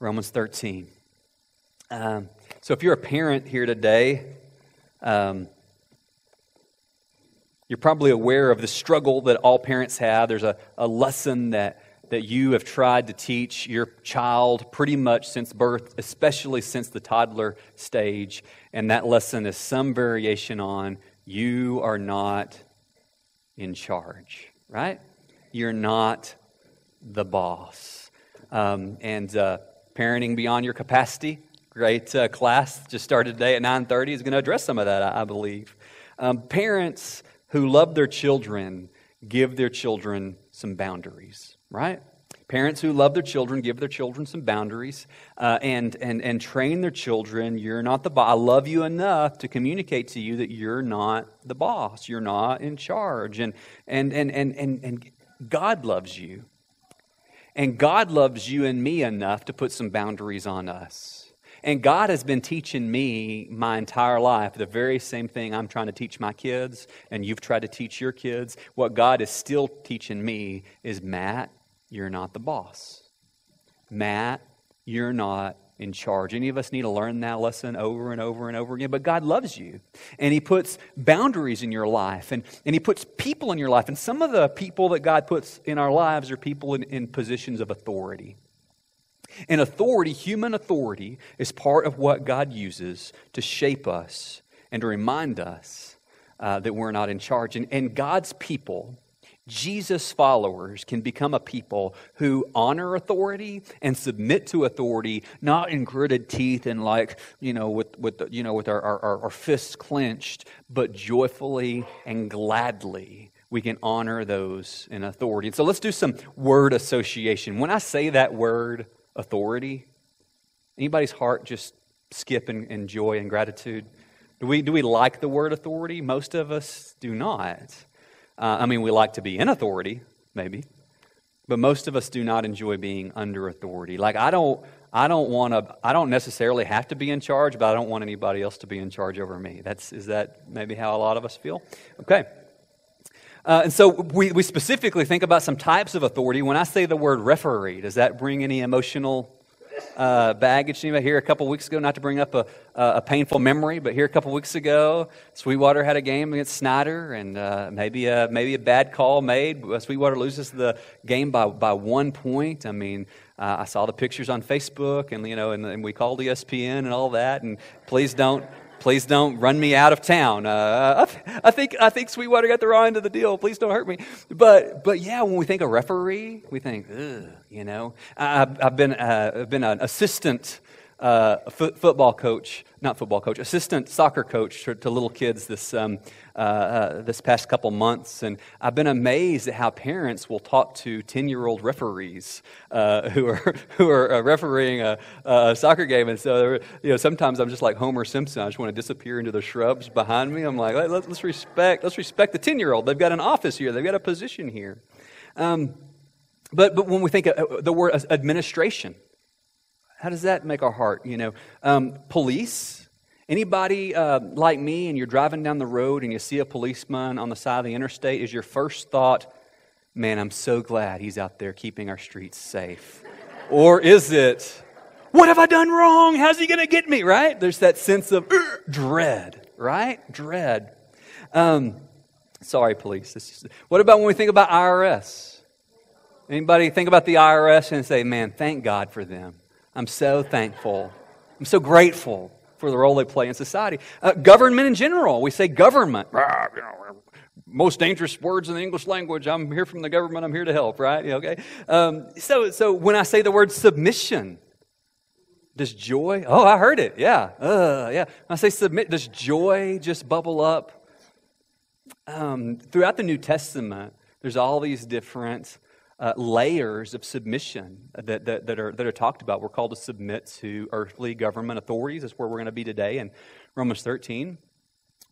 Romans 13. Um, so if you're a parent here today, um, you're probably aware of the struggle that all parents have. There's a, a lesson that, that you have tried to teach your child pretty much since birth, especially since the toddler stage. And that lesson is some variation on you are not in charge, right? You're not the boss. Um, and uh, parenting beyond your capacity, great uh, class just started today at 9.30 is going to address some of that, I, I believe. Um, parents who love their children give their children some boundaries, right? Parents who love their children give their children some boundaries uh, and, and, and train their children. You're not the boss. I love you enough to communicate to you that you're not the boss. You're not in charge. And, and, and, and, and, and God loves you. And God loves you and me enough to put some boundaries on us. And God has been teaching me my entire life the very same thing I'm trying to teach my kids, and you've tried to teach your kids. What God is still teaching me is Matt, you're not the boss. Matt, you're not in charge. Any of us need to learn that lesson over and over and over again. But God loves you. And He puts boundaries in your life. And, and He puts people in your life. And some of the people that God puts in our lives are people in, in positions of authority. And authority, human authority, is part of what God uses to shape us and to remind us uh, that we're not in charge. And, and God's people, Jesus followers, can become a people who honor authority and submit to authority, not in gritted teeth and like, you know, with, with, you know, with our, our, our fists clenched, but joyfully and gladly we can honor those in authority. And so let's do some word association. When I say that word, authority? Anybody's heart just skip in, in joy and gratitude? Do we, do we like the word authority? Most of us do not. Uh, I mean, we like to be in authority, maybe, but most of us do not enjoy being under authority. Like, I don't, I don't want to, I don't necessarily have to be in charge, but I don't want anybody else to be in charge over me. That's, is that maybe how a lot of us feel? Okay. Uh, and so we, we specifically think about some types of authority. When I say the word referee, does that bring any emotional uh, baggage? Anybody here a couple weeks ago, not to bring up a, a painful memory, but here a couple weeks ago, Sweetwater had a game against Snyder, and uh, maybe, a, maybe a bad call made. Sweetwater loses the game by, by one point. I mean, uh, I saw the pictures on Facebook, and you know, and, and we called ESPN and all that. And please don't Please don't run me out of town. Uh, I, think, I think Sweetwater got the wrong end of the deal. Please don't hurt me. But, but yeah, when we think of referee, we think, you know. I've, I've been, uh, I've been an assistant uh, football coach, not football coach, assistant soccer coach to, to little kids this, um, uh, uh, this past couple months. And I've been amazed at how parents will talk to 10 year old referees uh, who are, who are uh, refereeing a, a, soccer game. And so, you know, sometimes I'm just like Homer Simpson. I just want to disappear into the shrubs behind me. I'm like, Let, us respect, let's respect the 10 year old. They've got an office here, they've got a position here. Um, but, but when we think of the word administration, how does that make our heart? You know, um, police. Anybody uh, like me, and you're driving down the road and you see a policeman on the side of the interstate, is your first thought, man, I'm so glad he's out there keeping our streets safe? or is it, what have I done wrong? How's he going to get me? Right? There's that sense of dread, right? Dread. Um, sorry, police. What about when we think about IRS? Anybody think about the IRS and say, man, thank God for them? I'm so thankful. I'm so grateful for the role they play in society. Uh, government in general, we say government. Ah, most dangerous words in the English language. I'm here from the government. I'm here to help, right? Okay. Um, so, so when I say the word submission, does joy? Oh, I heard it. Yeah. Uh, yeah. When I say submit, does joy just bubble up? Um, throughout the New Testament, there's all these different uh, layers of submission that, that, that, are, that are talked about. We're called to submit to earthly government authorities. That's where we're going to be today in Romans 13.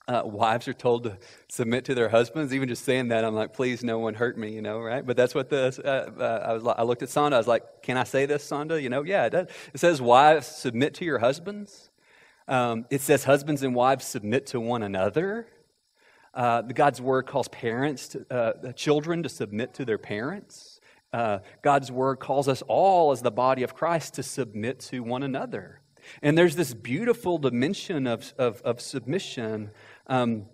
Uh, wives are told to submit to their husbands. Even just saying that, I'm like, please, no one hurt me, you know, right? But that's what the, uh, uh, I, was, I looked at Sonda. I was like, can I say this, Sonda? You know, yeah, it does. It says, wives, submit to your husbands. Um, it says, husbands and wives, submit to one another. Uh, God's word calls parents, to, uh, children to submit to their parents. Uh, God's word calls us all, as the body of Christ, to submit to one another. And there's this beautiful dimension of, of, of submission. Um,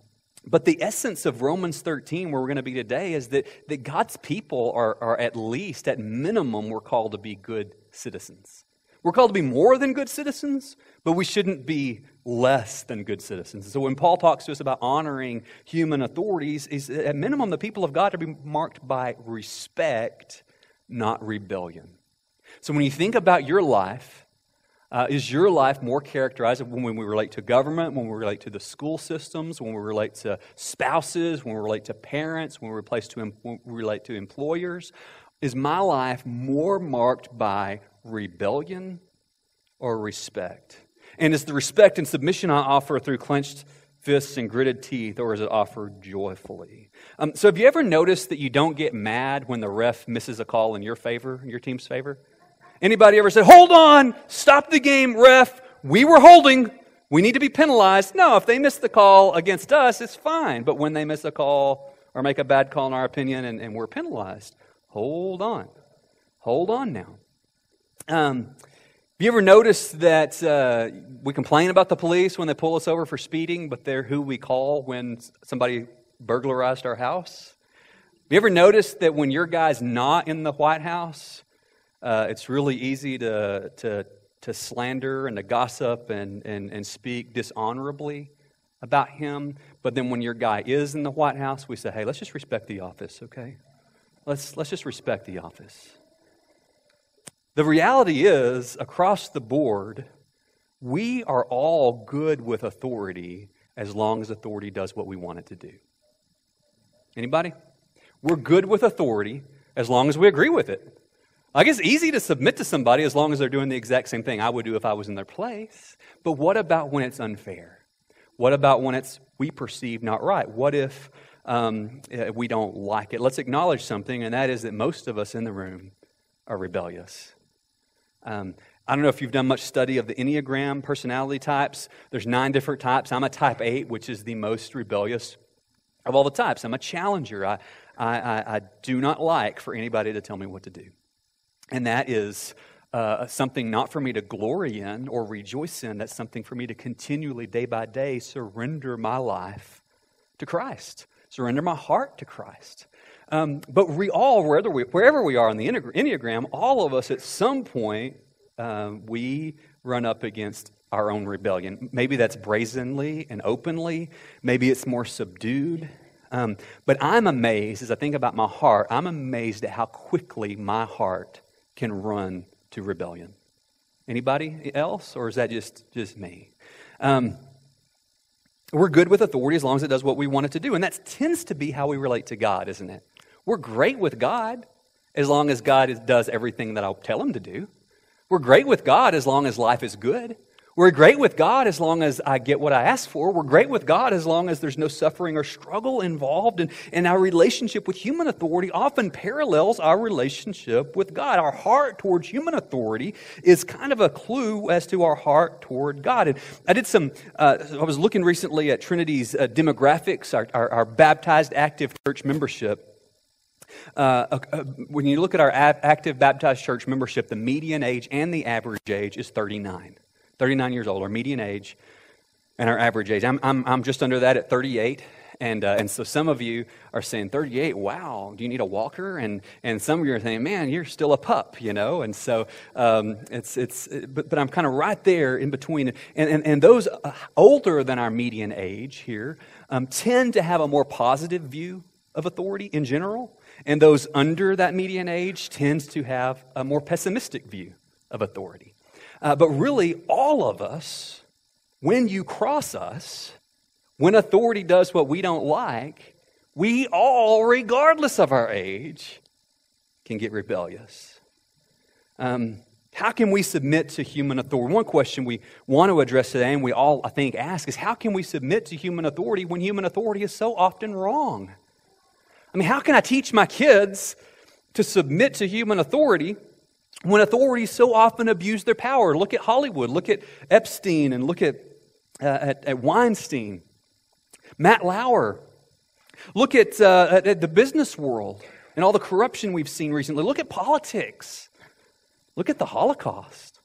but the essence of Romans 13, where we're going to be today, is that, that God's people are, are at least, at minimum, we're called to be good citizens. We're called to be more than good citizens, but we shouldn't be less than good citizens. So when Paul talks to us about honoring human authorities, is at minimum the people of God are to be marked by respect, not rebellion. So when you think about your life, uh, is your life more characterized when we relate to government, when we relate to the school systems, when we relate to spouses, when we relate to parents, when we, to, when we relate to employers? Is my life more marked by rebellion or respect? And is the respect and submission I offer through clenched fists and gritted teeth, or is it offered joyfully? Um, so, have you ever noticed that you don't get mad when the ref misses a call in your favor, in your team's favor? Anybody ever said, hold on, stop the game, ref, we were holding, we need to be penalized? No, if they miss the call against us, it's fine. But when they miss a call or make a bad call in our opinion and, and we're penalized, hold on. Hold on now. Um, have you ever noticed that uh, we complain about the police when they pull us over for speeding, but they're who we call when somebody burglarized our house? Have you ever noticed that when your guy's not in the White House, uh, it's really easy to, to, to slander and to gossip and, and, and speak dishonorably about him. But then when your guy is in the White House, we say, hey, let's just respect the office, okay? Let's, let's just respect the office. The reality is, across the board, we are all good with authority as long as authority does what we want it to do. Anybody? We're good with authority as long as we agree with it. I guess easy to submit to somebody as long as they're doing the exact same thing I would do if I was in their place. But what about when it's unfair? What about when it's we perceive not right? What if um, eh, we don't like it? Let's acknowledge something, and that is that most of us in the room are rebellious. Um, I don't know if you've done much study of the Enneagram personality types. There's nine different types. I'm a type 8, which is the most rebellious of all the types. I'm a challenger. I, I, I, I do not like for anybody to tell me what to do. And that is uh, something not for me to glory in or rejoice in. That's something for me to continually, day by day, surrender my life to Christ, surrender my heart to Christ. Um, but we all, wherever we, wherever we are in the Enneagram, all of us at some point, um, we run up against our own rebellion. Maybe that's brazenly and openly, maybe it's more subdued. Um, but I'm amazed as I think about my heart, I'm amazed at how quickly my heart can run to rebellion. Anybody else, or is that just, just me? Um, we're good with authority as long as it does what we want it to do. And that tends to be how we relate to God, isn't it? We're great with God as long as God does everything that I'll tell him to do. We're great with God as long as life is good. We're great with God as long as I get what I ask for. We're great with God as long as there's no suffering or struggle involved. And, and our relationship with human authority often parallels our relationship with God. Our heart towards human authority is kind of a clue as to our heart toward God. And I did some, uh, I was looking recently at Trinity's uh, demographics, our, our, our baptized active church membership. Uh, uh, when you look at our active baptized church membership, the median age and the average age is 39. 39 years old, our median age, and our average age. I'm, I'm, I'm just under that at 38. And, uh, and so some of you are saying, 38, wow, do you need a walker? And, and some of you are saying, man, you're still a pup, you know? And so um, it's, it's but, but I'm kind of right there in between. And, and, and those uh, older than our median age here um, tend to have a more positive view of authority in general. And those under that median age tends to have a more pessimistic view of authority. Uh, but really, all of us, when you cross us, when authority does what we don't like, we all, regardless of our age, can get rebellious. Um, how can we submit to human authority? One question we want to address today, and we all, I think, ask is how can we submit to human authority when human authority is so often wrong? I mean, how can I teach my kids to submit to human authority when authorities so often abuse their power. Look at Hollywood, look at Epstein, and look at, uh, at, at, Weinstein, Matt Lauer. Look at, uh, at, at, the business world. and all the corruption we've seen recently. Look at politics. Look at the Holocaust.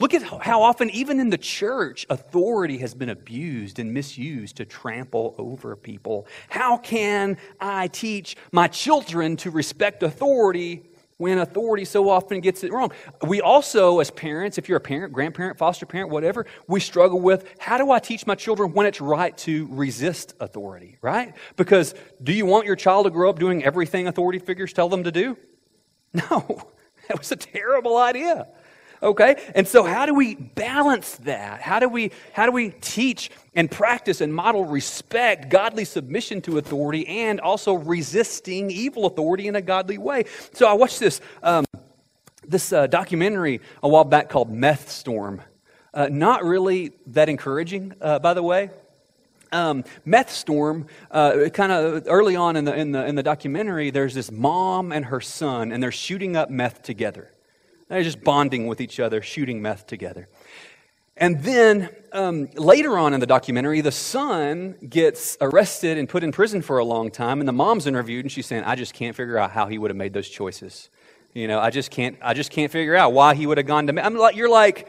Look at how often, even in the church, authority has been abused and misused to trample over people. How can I teach my children to respect authority when authority so often gets it wrong? We also, as parents, if you're a parent, grandparent, foster parent, whatever, we struggle with how do I teach my children when it's right to resist authority, right? Because do you want your child to grow up doing everything authority figures tell them to do? No, that was a terrible idea okay? And so how do we balance that? How do we how do we teach and practice and model respect godly submission to authority and also resisting evil authority in a godly way? So i watched this um, this uh, documentary a while back called meth storm. Uh, not really that encouraging uh, by the way. Um, meth storm uh, kind of early on in the, in, the, in the documentary there's this mom and her son and they're shooting up meth together they're just bonding with each other, shooting meth together. And then um, later on in the documentary, the son gets arrested and put in prison for a long time, and the mom's interviewed, and she's saying, "I just can't figure out how he would have made those choices. You know, I just can't. I just can't figure out why he would have gone to. Meth. I'm like, you're like,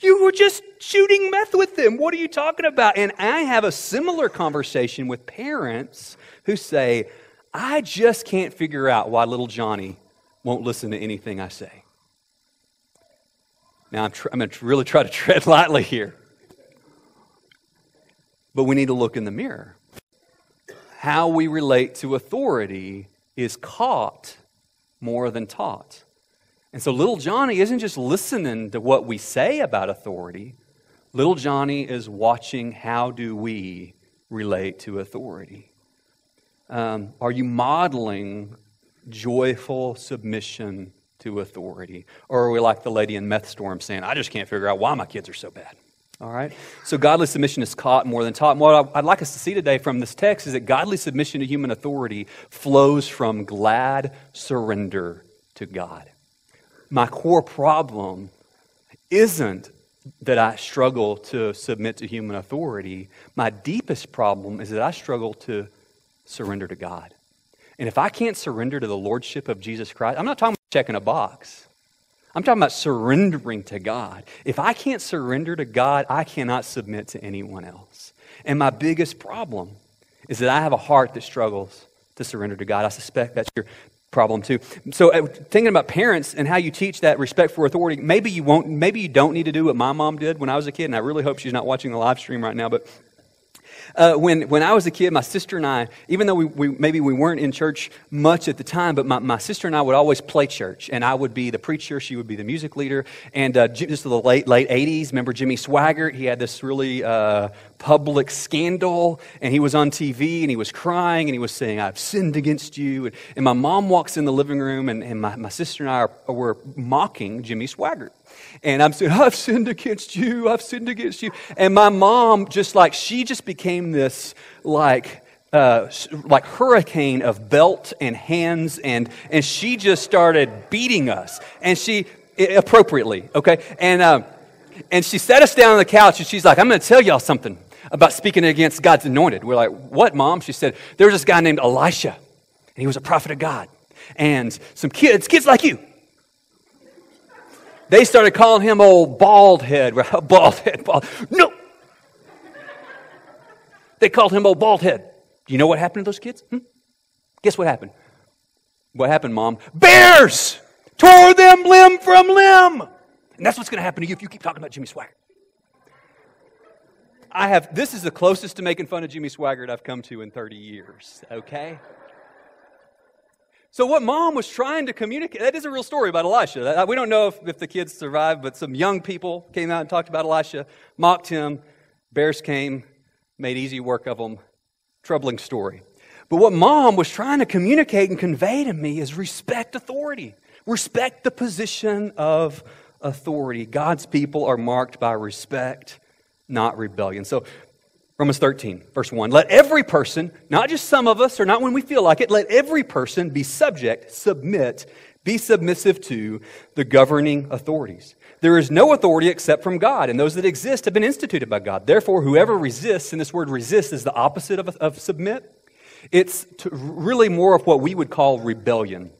you were just shooting meth with them. What are you talking about? And I have a similar conversation with parents who say, I just can't figure out why little Johnny won't listen to anything I say. Now, I'm, tr- I'm going to really try to tread lightly here. But we need to look in the mirror. How we relate to authority is caught more than taught. And so little Johnny isn't just listening to what we say about authority. Little Johnny is watching how do we relate to authority. Um, are you modeling joyful submission to authority? Or are we like the lady in Meth Storm saying, I just can't figure out why my kids are so bad? All right? So godly submission is caught more than taught. And what I'd like us to see today from this text is that godly submission to human authority flows from glad surrender to God. My core problem isn't that I struggle to submit to human authority. My deepest problem is that I struggle to surrender to God. And if I can't surrender to the lordship of Jesus Christ, I'm not talking about checking a box. I'm talking about surrendering to God. If I can't surrender to God, I cannot submit to anyone else. And my biggest problem is that I have a heart that struggles to surrender to God. I suspect that's your problem too. So uh, thinking about parents and how you teach that respect for authority, maybe you won't maybe you don't need to do what my mom did when I was a kid and I really hope she's not watching the live stream right now, but uh, when, when I was a kid, my sister and I, even though we, we, maybe we weren't in church much at the time, but my, my sister and I would always play church. And I would be the preacher, she would be the music leader. And uh, just the late, late 80s, remember Jimmy Swaggart? He had this really uh, public scandal, and he was on TV and he was crying and he was saying, I've sinned against you. And, and my mom walks in the living room, and, and my, my sister and I are, were mocking Jimmy Swaggart. And I'm saying, I've sinned against you. I've sinned against you. And my mom, just like, she just became this, like, uh, like hurricane of belt and hands, and, and she just started beating us. And she, appropriately, okay? And, uh, and she sat us down on the couch, and she's like, I'm going to tell y'all something about speaking against God's anointed. We're like, what, mom? She said, there was this guy named Elisha, and he was a prophet of God. And some kids, kids like you, they started calling him old bald head. bald head, bald. No! They called him old bald head. Do you know what happened to those kids? Hmm? Guess what happened? What happened, Mom? Bears tore them limb from limb. And that's what's going to happen to you if you keep talking about Jimmy Swaggart. I have, this is the closest to making fun of Jimmy Swaggart I've come to in 30 years, okay? So, what mom was trying to communicate, that is a real story about Elisha. We don't know if, if the kids survived, but some young people came out and talked about Elisha, mocked him. Bears came, made easy work of them. Troubling story. But what mom was trying to communicate and convey to me is respect authority, respect the position of authority. God's people are marked by respect, not rebellion. So, Romans 13, verse 1. Let every person, not just some of us or not when we feel like it, let every person be subject, submit, be submissive to the governing authorities. There is no authority except from God, and those that exist have been instituted by God. Therefore, whoever resists, and this word resist is the opposite of, of submit, It's really more of what we would call rebellion.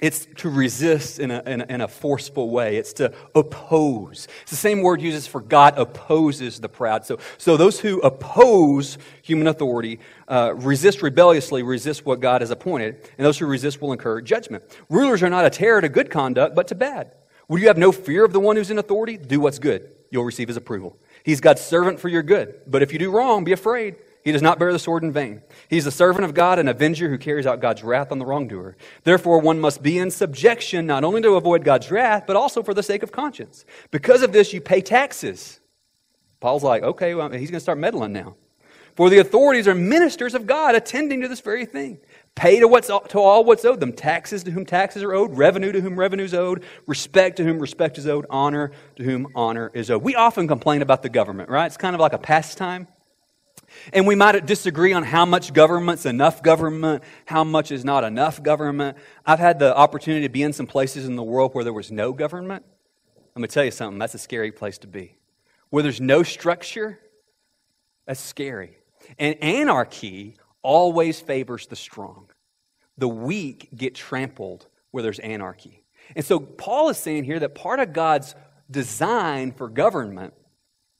It's to resist in a, in, a, in a, forceful way. It's to oppose. It's the same word uses for God opposes the proud. So, so those who oppose human authority uh, resist rebelliously, resist what God has appointed, and those who resist will incur judgment. Rulers are not a terror to good conduct, but to bad. Will you have no fear of the one who's in authority? Do what's good. You'll receive his approval. He's God's servant for your good. But if you do wrong, be afraid. He does not bear the sword in vain. He's a servant of God, an avenger who carries out God's wrath on the wrongdoer. Therefore, one must be in subjection not only to avoid God's wrath, but also for the sake of conscience. Because of this, you pay taxes. Paul's like, okay, well, he's going to start meddling now. For the authorities are ministers of God, attending to this very thing. Pay to, what's, to all what's owed them taxes to whom taxes are owed, revenue to whom revenue is owed, respect to whom respect is owed, honor to whom honor is owed. We often complain about the government, right? It's kind of like a pastime. And we might disagree on how much government's enough government, how much is not enough government. I've had the opportunity to be in some places in the world where there was no government. I'm going to tell you something, that's a scary place to be. Where there's no structure, that's scary. And anarchy always favors the strong. The weak get trampled where there's anarchy. And so Paul is saying here that part of God's design for government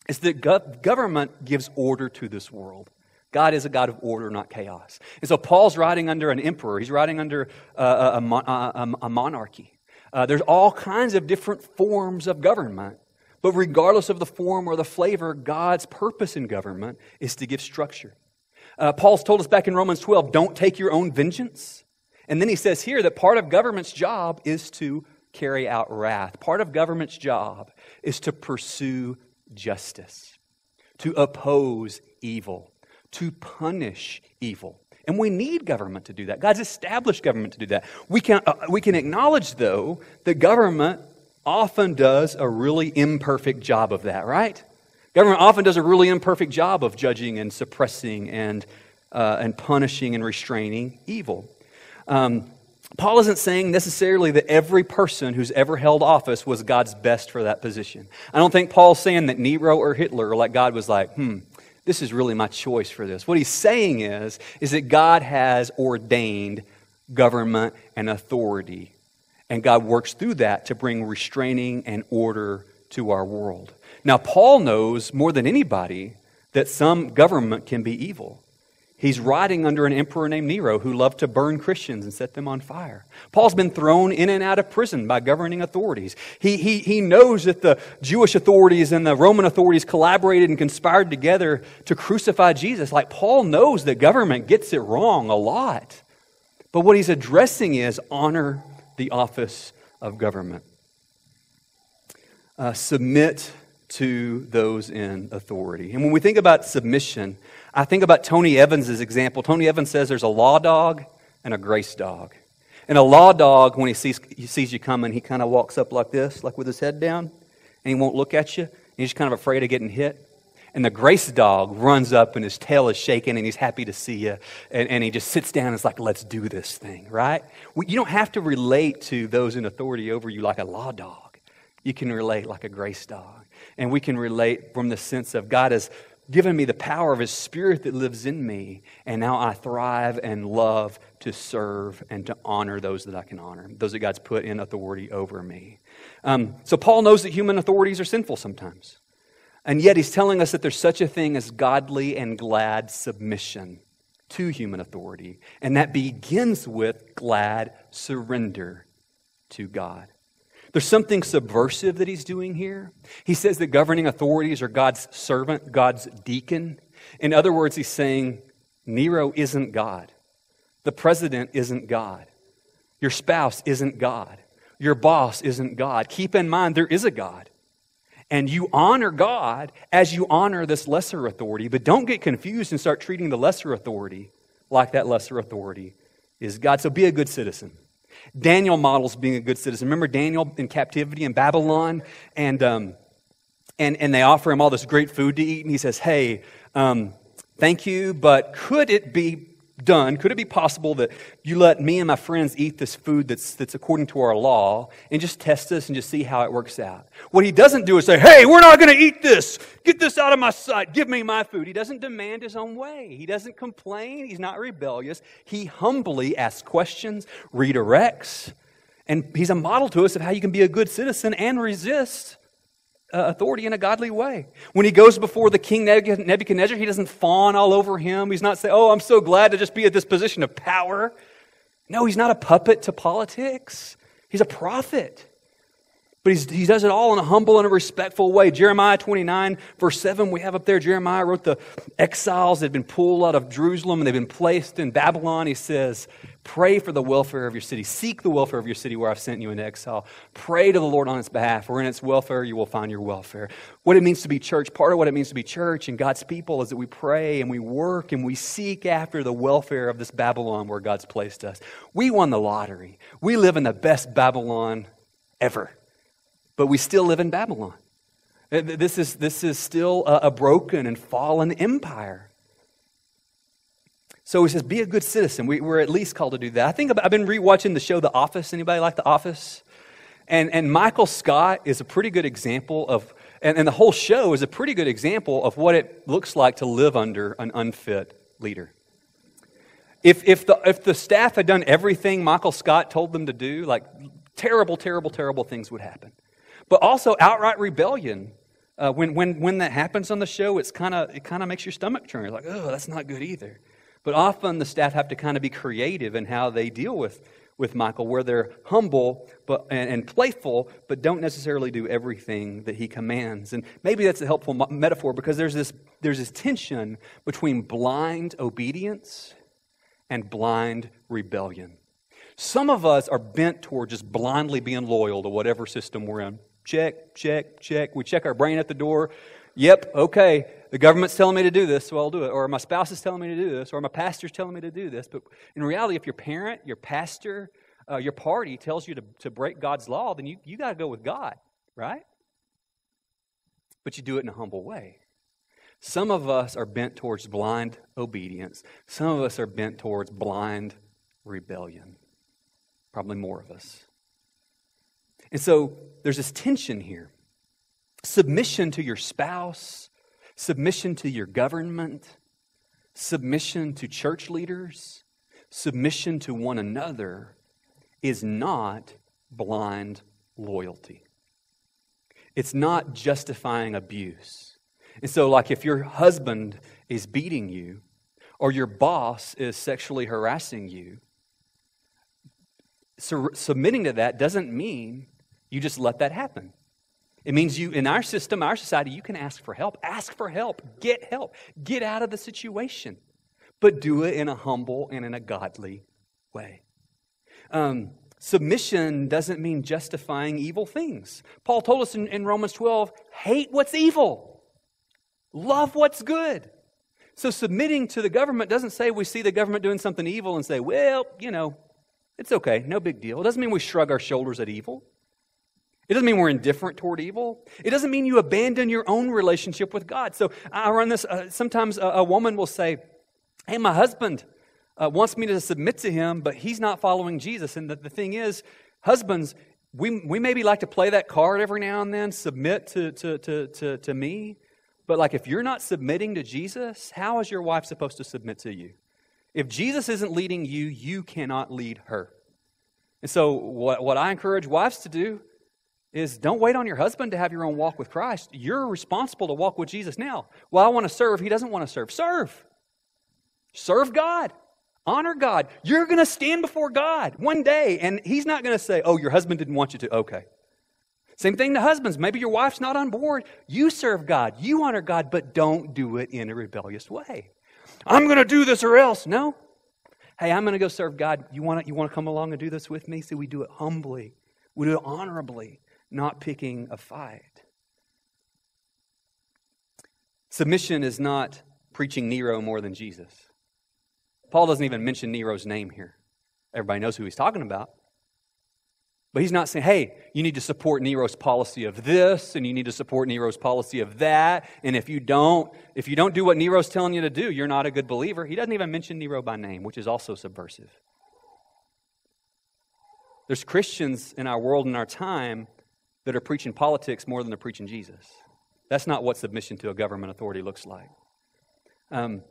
is that government gives order to this world. God is a God of order, not chaos. And so Paul's writing under an emperor, he's writing under uh, a, a, a, monarchy. Uh, there's all kinds of different forms of government. But regardless of the form or the flavor, God's purpose in government is to give structure. Uh, Paul's told us back in Romans 12 don't take your own vengeance. And then he says here that part of government's job is to carry out wrath. Part of government's job is to pursue justice, to oppose evil, to punish evil. And we need government to do that. God's established government to do that. We can, uh, we can acknowledge, though, that government often does a really imperfect job of that, right? Government often does a really imperfect job of judging and suppressing and, uh, and punishing and restraining evil. Um, Paul isn't saying necessarily that every person who's ever held office was God's best for that position. I don't think Paul's saying that Nero or Hitler or like God was like, hmm, this is really my choice for this. What he's saying is, is that God has ordained government and authority. And God works through that to bring restraining and order to our world. Now, Paul knows more than anybody that some government can be evil. He's writing under an emperor named Nero who loved to burn Christians and set them on fire. Paul's been thrown in and out of prison by governing authorities. He, he, he knows that the Jewish authorities and the Roman authorities collaborated and conspired together to crucify Jesus. Like Paul knows that government gets it wrong a lot. But what he's addressing is honor the office of government. Uh, submit to those in authority. And when we think about submission, I think about Tony Evans' example. Tony Evans says there's a law dog and a grace dog. And a law dog, when he sees, he sees you coming, he kind of walks up like this, like with his head down, and he won't look at you. he's just kind of afraid of getting hit. And the grace dog runs up and his tail is shaking and he's happy to see you. And, and he just sits down and is like, let's do this thing, right? You don't have to relate to those in authority over you like a law dog. You can relate like a grace dog. And we can relate from the sense of God has given me the power of His Spirit that lives in me, and now I thrive and love to serve and to honor those that I can honor, those that God's put in authority over me. Um, so Paul knows that human authorities are sinful sometimes. And yet he's telling us that there's such a thing as godly and glad submission to human authority. And that begins with glad surrender to God. There's something subversive that he's doing here. He says that governing authorities are God's servant, God's deacon. In other words, he's saying Nero isn't God. The president isn't God. Your spouse isn't God. Your boss isn't God. Keep in mind, there is a God. And you honor God as you honor this lesser authority, but don't get confused and start treating the lesser authority like that lesser authority is God. So be a good citizen. Daniel models being a good citizen. Remember Daniel in captivity in Babylon? And, um, and, and they offer him all this great food to eat, and he says, Hey, um, thank you, but could it be done? Could it be possible that you let me and my friends eat this food that's, that's according to our law and just test us and just see how it works out? What he doesn't do is say, hey, we're not going to eat this. Get this out of my sight. Give me my food. He doesn't demand his own way. He doesn't complain. He's not rebellious. He humbly asks questions, redirects, and he's a model to us of how you can be a good citizen and resist Uh, authority in a godly way. When he goes before the king Nebuchadnezzar, he doesn't fawn all over him. He's not saying, Oh, I'm so glad to just be at this position of power. No, he's not a puppet to politics. He's a prophet. But he does it all in a humble and a respectful way. Jeremiah 29, verse 7, we have up there, Jeremiah wrote the exiles that had been pulled out of Jerusalem and they've been placed in Babylon. He says, Pray for the welfare of your city. Seek the welfare of your city where I've sent you into exile. Pray to the Lord on its behalf, for in its welfare you will find your welfare. What it means to be church, part of what it means to be church and God's people is that we pray and we work and we seek after the welfare of this Babylon where God's placed us. We won the lottery. We live in the best Babylon ever but we still live in Babylon. This is, this is still a, a broken and fallen empire. So he says, be a good citizen. We, are at least called to do that. I think I've been rewatching the show The Office. Anybody like The Office? And, and Michael Scott is a pretty good example of, and, and the whole show is a pretty good example of what it looks like to live under an unfit leader. If, if, the, if the staff had done everything Michael Scott told them to do, like terrible, terrible, terrible things would happen but also outright rebellion. Uh, when, when, when that happens on the show, it's kinda, it kind of makes your stomach turn. You're like, oh, that's not good either. But often the staff have to kind of be creative in how they deal with, with Michael, where they're humble but, and, and, playful, but don't necessarily do everything that he commands. And maybe that's a helpful metaphor because there's this, there's this tension between blind obedience and blind rebellion. Some of us are bent toward just blindly being loyal to whatever system we're in. Check, check, check. We check our brain at the door. Yep, okay. The government's telling me to do this, so I'll do it. Or my spouse is telling me to do this, or my pastor's telling me to do this. But in reality, if your parent, your pastor, uh, your party tells you to, to break God's law, then you, you got to go with God, right? But you do it in a humble way. Some of us are bent towards blind obedience, some of us are bent towards blind rebellion. Probably more of us. And so there's this tension here submission to your spouse, submission to your government, submission to church leaders, submission to one another is not blind loyalty. It's not justifying abuse. And so, like, if your husband is beating you or your boss is sexually harassing you, submitting to that doesn't mean you just let that happen. It means you, in our system, our society, you can ask for help. Ask for help. Get help. Get out of the situation. But do it in a humble and in a godly way. Um, submission doesn't mean justifying evil things. Paul told us in, in Romans 12 hate what's evil, love what's good. So submitting to the government doesn't say we see the government doing something evil and say, well, you know, it's okay, no big deal. It doesn't mean we shrug our shoulders at evil. It doesn't mean we're indifferent toward evil. It doesn't mean you abandon your own relationship with God. So I run this. Uh, sometimes a, a, woman will say, Hey, my husband uh, wants me to submit to him, but he's not following Jesus. And the, the thing is, husbands, we, we maybe like to play that card every now and then, submit to, to, to, to, to me. But like if you're not submitting to Jesus, how is your wife supposed to submit to you? If Jesus isn't leading you, you cannot lead her. And so, what, what I encourage wives to do is don't wait on your husband to have your own walk with Christ. You're responsible to walk with Jesus now. Well, I want to serve. He doesn't want to serve. Serve. Serve God. Honor God. You're going to stand before God one day, and He's not going to say, Oh, your husband didn't want you to. Okay. Same thing to husbands. Maybe your wife's not on board. You serve God. You honor God, but don't do it in a rebellious way. I'm going to do this or else. No. Hey, I'm going to go serve God. You want to, you want to come along and do this with me? See, we do it humbly. We do it honorably not picking a fight. Submission is not preaching Nero more than Jesus. Paul doesn't even mention Nero's name here. Everybody knows who he's talking about. But he's not saying, hey, you need to support Nero's policy of this, and you need to support Nero's policy of that. And if you don't, if you don't do what Nero's telling you to do, you're not a good believer. He doesn't even mention Nero by name, which is also subversive. There's Christians in our world in our time that are preaching politics more than they're preaching Jesus. That's not what submission to a government authority looks like. Um,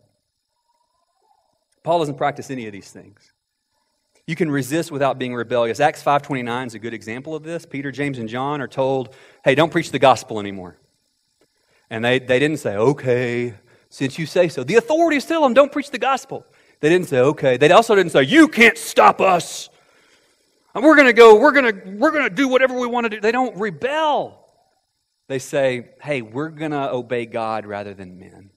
Paul doesn't practice any of these things. You can resist without being rebellious. Acts 5:29 is a good example of this. Peter, James, and John are told, "Hey, don't preach the gospel anymore." And they, they didn't say, "Okay, since you say so." The authorities tell them, "Don't preach the gospel." They didn't say, "Okay." They also didn't say, "You can't stop us." And we're going to go, we're going to we're going to do whatever we want to do. They don't rebel. They say, "Hey, we're going to obey God rather than men."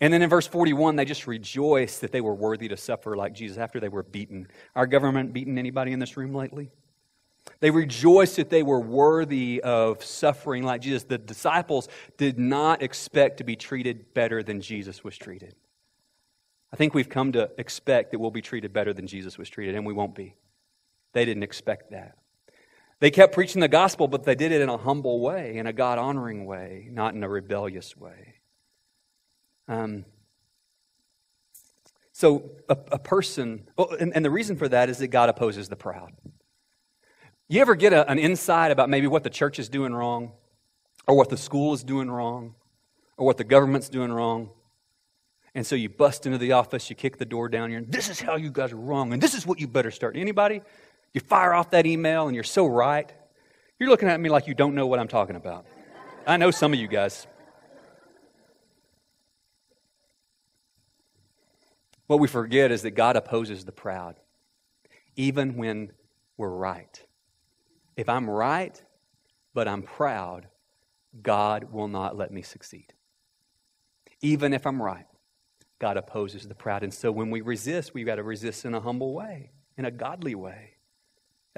And then in verse 41, they just rejoice that they were worthy to suffer like Jesus after they were beaten. Our government beaten anybody in this room lately? They rejoiced that they were worthy of suffering like Jesus. The disciples did not expect to be treated better than Jesus was treated. I think we've come to expect that we'll be treated better than Jesus was treated, and we won't be. They didn't expect that. They kept preaching the gospel, but they did it in a humble way, in a God honoring way, not in a rebellious way. Um, so a, a person, and, and, the reason for that is that God opposes the proud. You ever get a, an insight about maybe what the church is doing wrong, or what the school is doing wrong, or what the government's doing wrong? And so you bust into the office, you kick the door down, you're, this is how you guys are wrong, and this is what you better start. Anybody? You fire off that email and you're so right. You're looking at me like you don't know what I'm talking about. I know some of you guys. What we forget is that God opposes the proud, even when we're right. If I'm right, but I'm proud, God will not let me succeed. Even if I'm right, God opposes the proud. And so when we resist, we've got to resist in a humble way, in a godly way.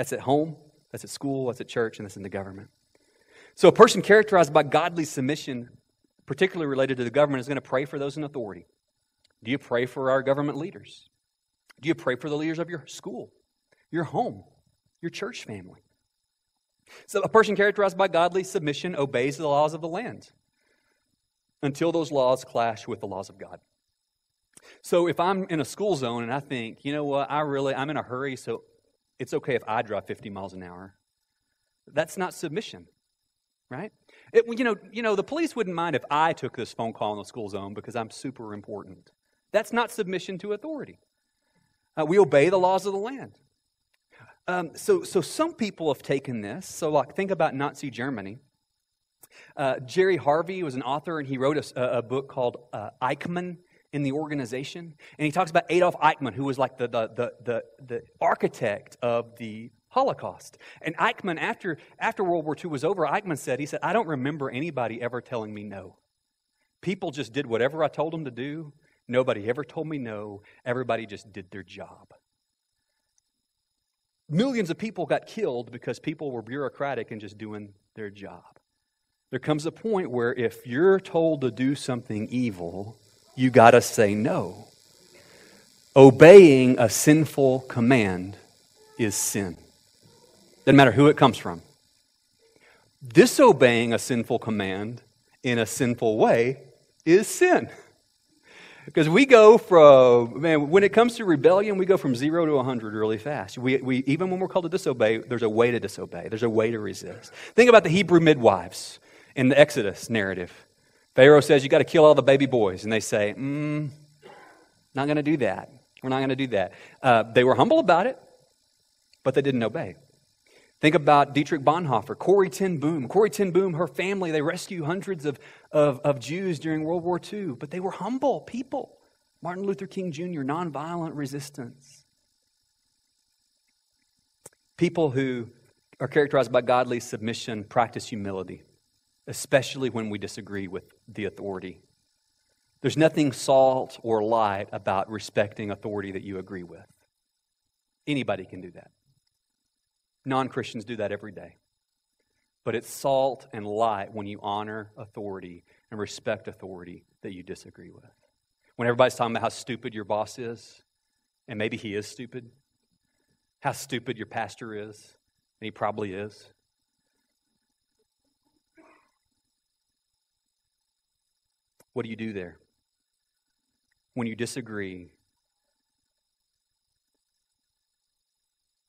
That's at home, that's at school, that's at church, and that's in the government. So a person characterized by godly submission, particularly related to the government, is going to pray for those in authority. Do you pray for our government leaders? Do you pray for the leaders of your school, your home, your church family? So, a person characterized by godly submission obeys the laws of the land until those laws clash with the laws of God. So, if I'm in a school zone and I think, you know what, I really, I'm in a hurry, so it's okay if I drive 50 miles an hour, that's not submission, right? It, you, know, you know, the police wouldn't mind if I took this phone call in the school zone because I'm super important. That's not submission to authority. Uh, we obey the laws of the land. Um, so, so some people have taken this. So, like, think about Nazi Germany. Uh, Jerry Harvey was an author, and he wrote a, a book called uh, Eichmann in the organization. And he talks about Adolf Eichmann, who was like the, the, the, the, the architect of the Holocaust. And Eichmann, after, after World War II was over, Eichmann said, he said, I don't remember anybody ever telling me no. People just did whatever I told them to do, Nobody ever told me no. Everybody just did their job. Millions of people got killed because people were bureaucratic and just doing their job. There comes a point where if you're told to do something evil, you got to say no. Obeying a sinful command is sin. Doesn't matter who it comes from. Disobeying a sinful command in a sinful way is sin. Because we go from, man, when it comes to rebellion, we go from zero to 100 really fast. We, we, even when we're called to disobey, there's a way to disobey, there's a way to resist. Think about the Hebrew midwives in the Exodus narrative. Pharaoh says, You got to kill all the baby boys. And they say, mm, Not going to do that. We're not going to do that. Uh, they were humble about it, but they didn't obey. Think about Dietrich Bonhoeffer, Corrie ten Boom. Corrie ten Boom, her family, they rescue hundreds of, of, of Jews during World War II, but they were humble people. Martin Luther King Jr., nonviolent resistance. People who are characterized by godly submission practice humility, especially when we disagree with the authority. There's nothing salt or light about respecting authority that you agree with. Anybody can do that. Non Christians do that every day. But it's salt and light when you honor authority and respect authority that you disagree with. When everybody's talking about how stupid your boss is, and maybe he is stupid, how stupid your pastor is, and he probably is. What do you do there? When you disagree,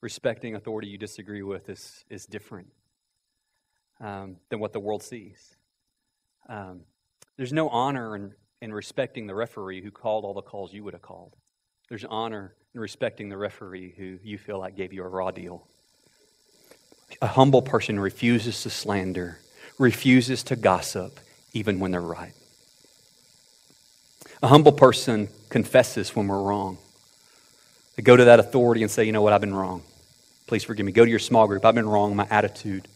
respecting authority you disagree with is, is different um, than what the world sees. Um, there's no honor in, in respecting the referee who called all the calls you would have called. There's honor in respecting the referee who you feel like gave you a raw deal. A humble person refuses to slander, refuses to gossip, even when they're right. A humble person confesses when we're wrong. They go to that authority and say, you know what, I've been wrong. Please forgive me. Go to your small group. I've been wrong, in my attitude.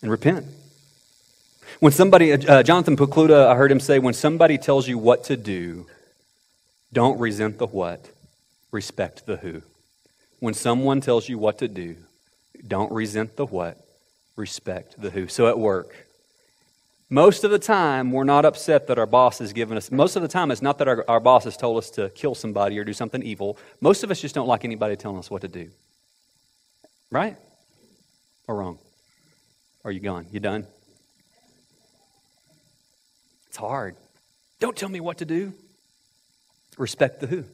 And repent. When somebody, uh, Jonathan Pokluda, I heard him say, when somebody tells you what to do, don't resent the what, respect the who. When someone tells you what to do, don't resent the what, respect the who. So at work, most of the time, we're not upset that our boss has given us, most of the time, it's not that our, our boss has told us to kill somebody or do something evil. Most of us just don't like anybody telling us what to do. Right? Or wrong? Are you gone? You done? It's hard. Don't tell me what to do. Respect the who.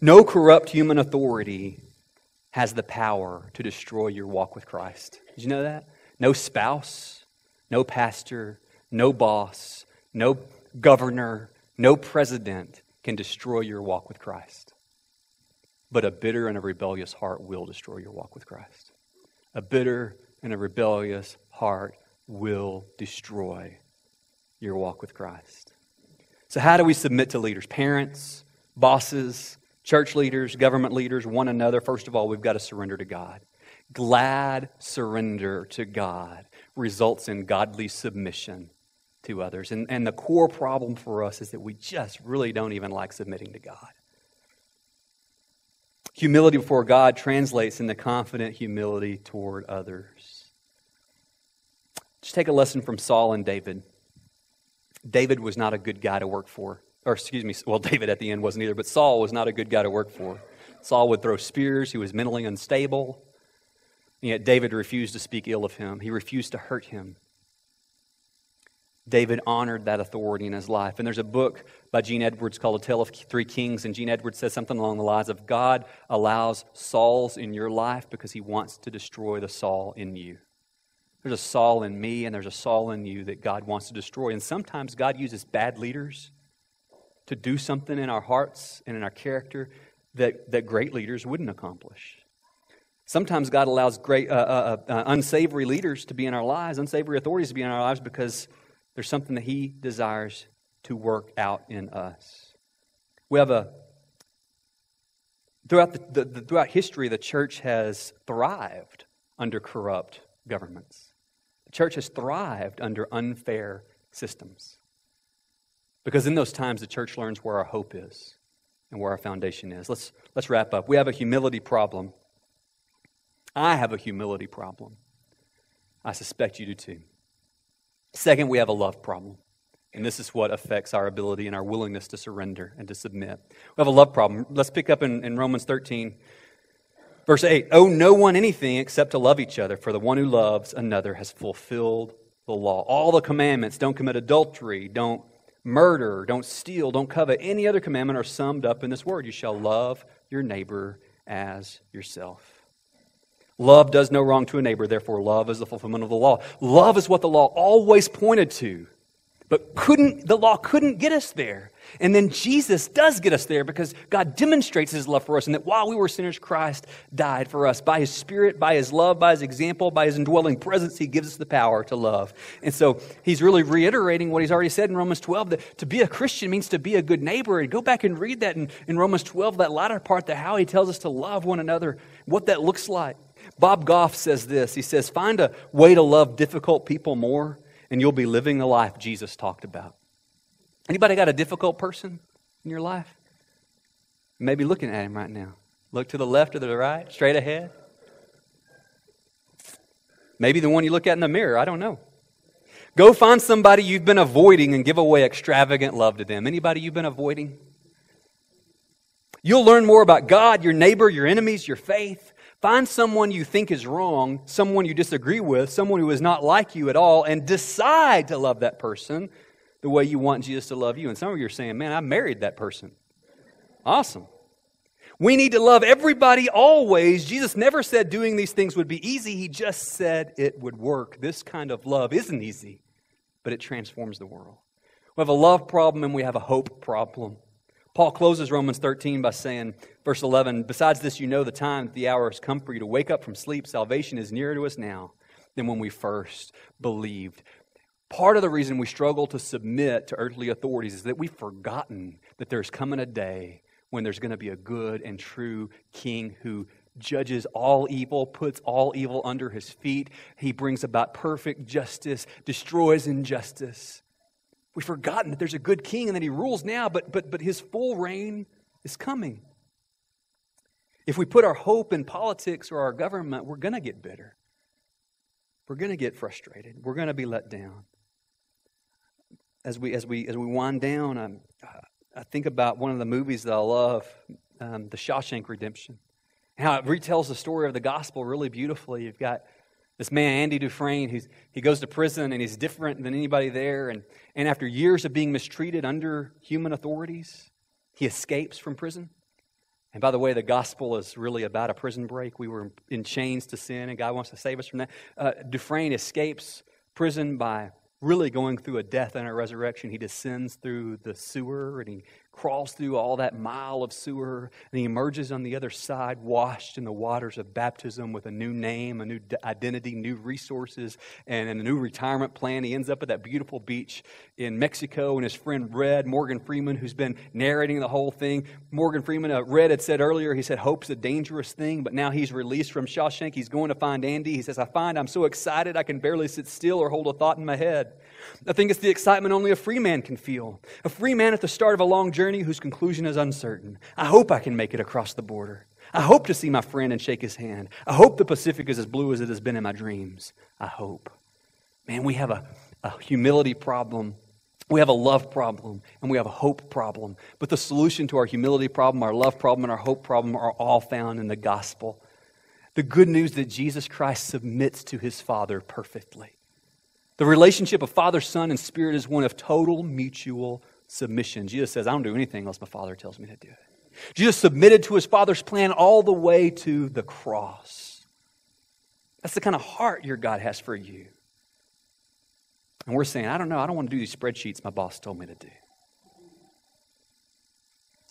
No corrupt human authority has the power to destroy your walk with Christ. Did you know that? No spouse, no pastor, no boss, no governor, no president can destroy your walk with Christ. But a bitter and a rebellious heart will destroy your walk with Christ. A bitter and a rebellious heart will destroy your walk with Christ. So, how do we submit to leaders? Parents, bosses, church leaders, government leaders, one another. First of all, we've got to surrender to God. Glad surrender to God results in godly submission to others. And, and the core problem for us is that we just really don't even like submitting to God. Humility before God translates into confident humility toward others. Just take a lesson from Saul and David. David was not a good guy to work for. Or, excuse me, well, David at the end wasn't either, but Saul was not a good guy to work for. Saul would throw spears, he was mentally unstable. And yet David refused to speak ill of him, he refused to hurt him. David honored that authority in his life. And there's a book by Gene Edwards called A Tale of Three Kings, and Gene Edwards says something along the lines of God allows Sauls in your life because he wants to destroy the Saul in you. There's a Saul in me, and there's a Saul in you that God wants to destroy. And sometimes God uses bad leaders to do something in our hearts and in our character that, that great leaders wouldn't accomplish. Sometimes God allows great, uh, uh, uh, uh, unsavory leaders to be in our lives, unsavory authorities to be in our lives because there's something that He desires to work out in us. We have a throughout the, the, the, throughout history, the church has thrived under corrupt governments. The church has thrived under unfair systems because in those times the church learns where our hope is and where our foundation is. Let's let's wrap up. We have a humility problem I have a humility problem. I suspect you do too. Second, we have a love problem. And this is what affects our ability and our willingness to surrender and to submit. We have a love problem. Let's pick up in, in Romans 13, verse 8. Owe no one anything except to love each other, for the one who loves another has fulfilled the law. All the commandments don't commit adultery, don't murder, don't steal, don't covet. Any other commandment are summed up in this word you shall love your neighbor as yourself. Love does no wrong to a neighbor, therefore, love is the fulfillment of the law. Love is what the law always pointed to. But couldn't, the law couldn't get us there. And then Jesus does get us there because God demonstrates his love for us and that while we were sinners, Christ died for us. By his spirit, by his love, by his example, by his indwelling presence, he gives us the power to love. And so he's really reiterating what he's already said in Romans 12 that to be a Christian means to be a good neighbor. And go back and read that in, in Romans 12, that latter part, that how he tells us to love one another, what that looks like. Bob Goff says this. He says, Find a way to love difficult people more, and you'll be living the life Jesus talked about. Anybody got a difficult person in your life? Maybe looking at him right now. Look to the left or the right, straight ahead. Maybe the one you look at in the mirror. I don't know. Go find somebody you've been avoiding and give away extravagant love to them. Anybody you've been avoiding? You'll learn more about God, your neighbor, your enemies, your faith. Find someone you think is wrong, someone you disagree with, someone who is not like you at all, and decide to love that person the way you want Jesus to love you. And some of you are saying, man, I married that person. Awesome. We need to love everybody always. Jesus never said doing these things would be easy. He just said it would work. This kind of love isn't easy, but it transforms the world. We have a love problem and we have a hope problem. Paul closes Romans 13 by saying, verse 11, Besides this, you know the time the hour has come for you to wake up from sleep. Salvation is nearer to us now than when we first believed. Part of the reason we struggle to submit to earthly authorities is that we've forgotten that there's coming a day when there's going to be a good and true king who judges all evil, puts all evil under his feet. He brings about perfect justice, destroys injustice. We've forgotten that there's a good king and that he rules now, but, but, but his full reign is coming. If we put our hope in politics or our government, we're going to get bitter. We're going to get frustrated. We're going to be let down. As we, as we, as we wind down, um, I think about one of the movies that I love, um, The Shawshank Redemption, how it retells the story of the gospel really beautifully. You've got this man, Andy Dufresne, who's, he goes to prison and he's different than anybody there. And, and after years of being mistreated under human authorities, he escapes from prison. And by the way, the gospel is really about a prison break. We were in chains to sin, and God wants to save us from that. Uh, Dufresne escapes prison by really going through a death and a resurrection. He descends through the sewer and he crawls through all that mile of sewer, and he emerges on the other side, washed in the waters of baptism with a new name, a new identity, new resources, and a new retirement plan. He ends up at that beautiful beach in Mexico, and his friend Red, Morgan Freeman, who's been narrating the whole thing. Morgan Freeman, uh, Red had said earlier, he said, Hope's a dangerous thing, but now he's released from Shawshank. He's going to find Andy. He says, I find I'm so excited I can barely sit still or hold a thought in my head. I think it's the excitement only a free man can feel. A free man at the start of a long journey whose conclusion is uncertain. I hope I can make it across the border. I hope to see my friend and shake his hand. I hope the Pacific is as blue as it has been in my dreams. I hope. Man, we have a, a humility problem. We have a love problem and we have a hope problem. But the solution to our humility problem, our love problem, and our hope problem are all found in the gospel. The good news that Jesus Christ submits to his Father perfectly. The relationship of Father, Son, and Spirit is one of total mutual submission. Jesus says, I don't do anything unless my Father tells me to do it. Jesus submitted to his Father's plan all the way to the cross. That's the kind of heart your God has for you. And we're saying, I don't know, I don't want to do these spreadsheets my boss told me to do.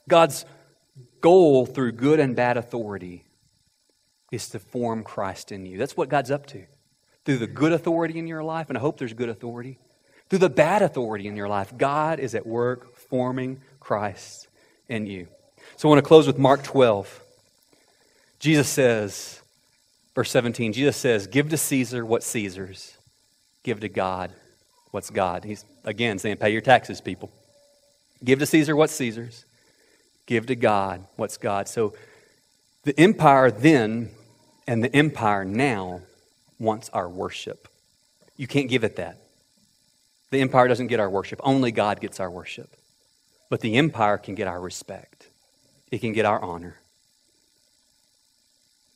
God's goal through good and bad authority is to form Christ in you. That's what God's up to through the good authority in your life, and I hope there's good authority, through the bad authority in your life, God is at work forming Christ in you. So I want to close with Mark 12. Jesus says, verse 17, Jesus says, Give to Caesar what Caesar's, give to God what's God. He's again saying, Pay your taxes, people. Give to Caesar what's Caesar's, give to God what's God. So the empire then and the empire now wants our worship. You can't give it that. The empire doesn't get our worship, only God gets our worship. But the empire can get our respect, it can get our honor.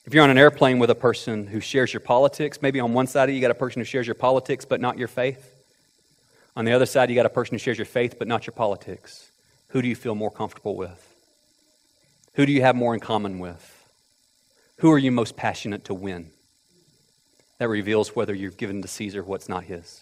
If you're on an airplane with a person who shares your politics, maybe on one side of you, you got a person who shares your politics but not your faith. On the other side, you got a person who shares your faith but not your politics. Who do you feel more comfortable with? Who do you have more in common with? Who are you most passionate to win? that reveals whether you've given to Caesar what's not his.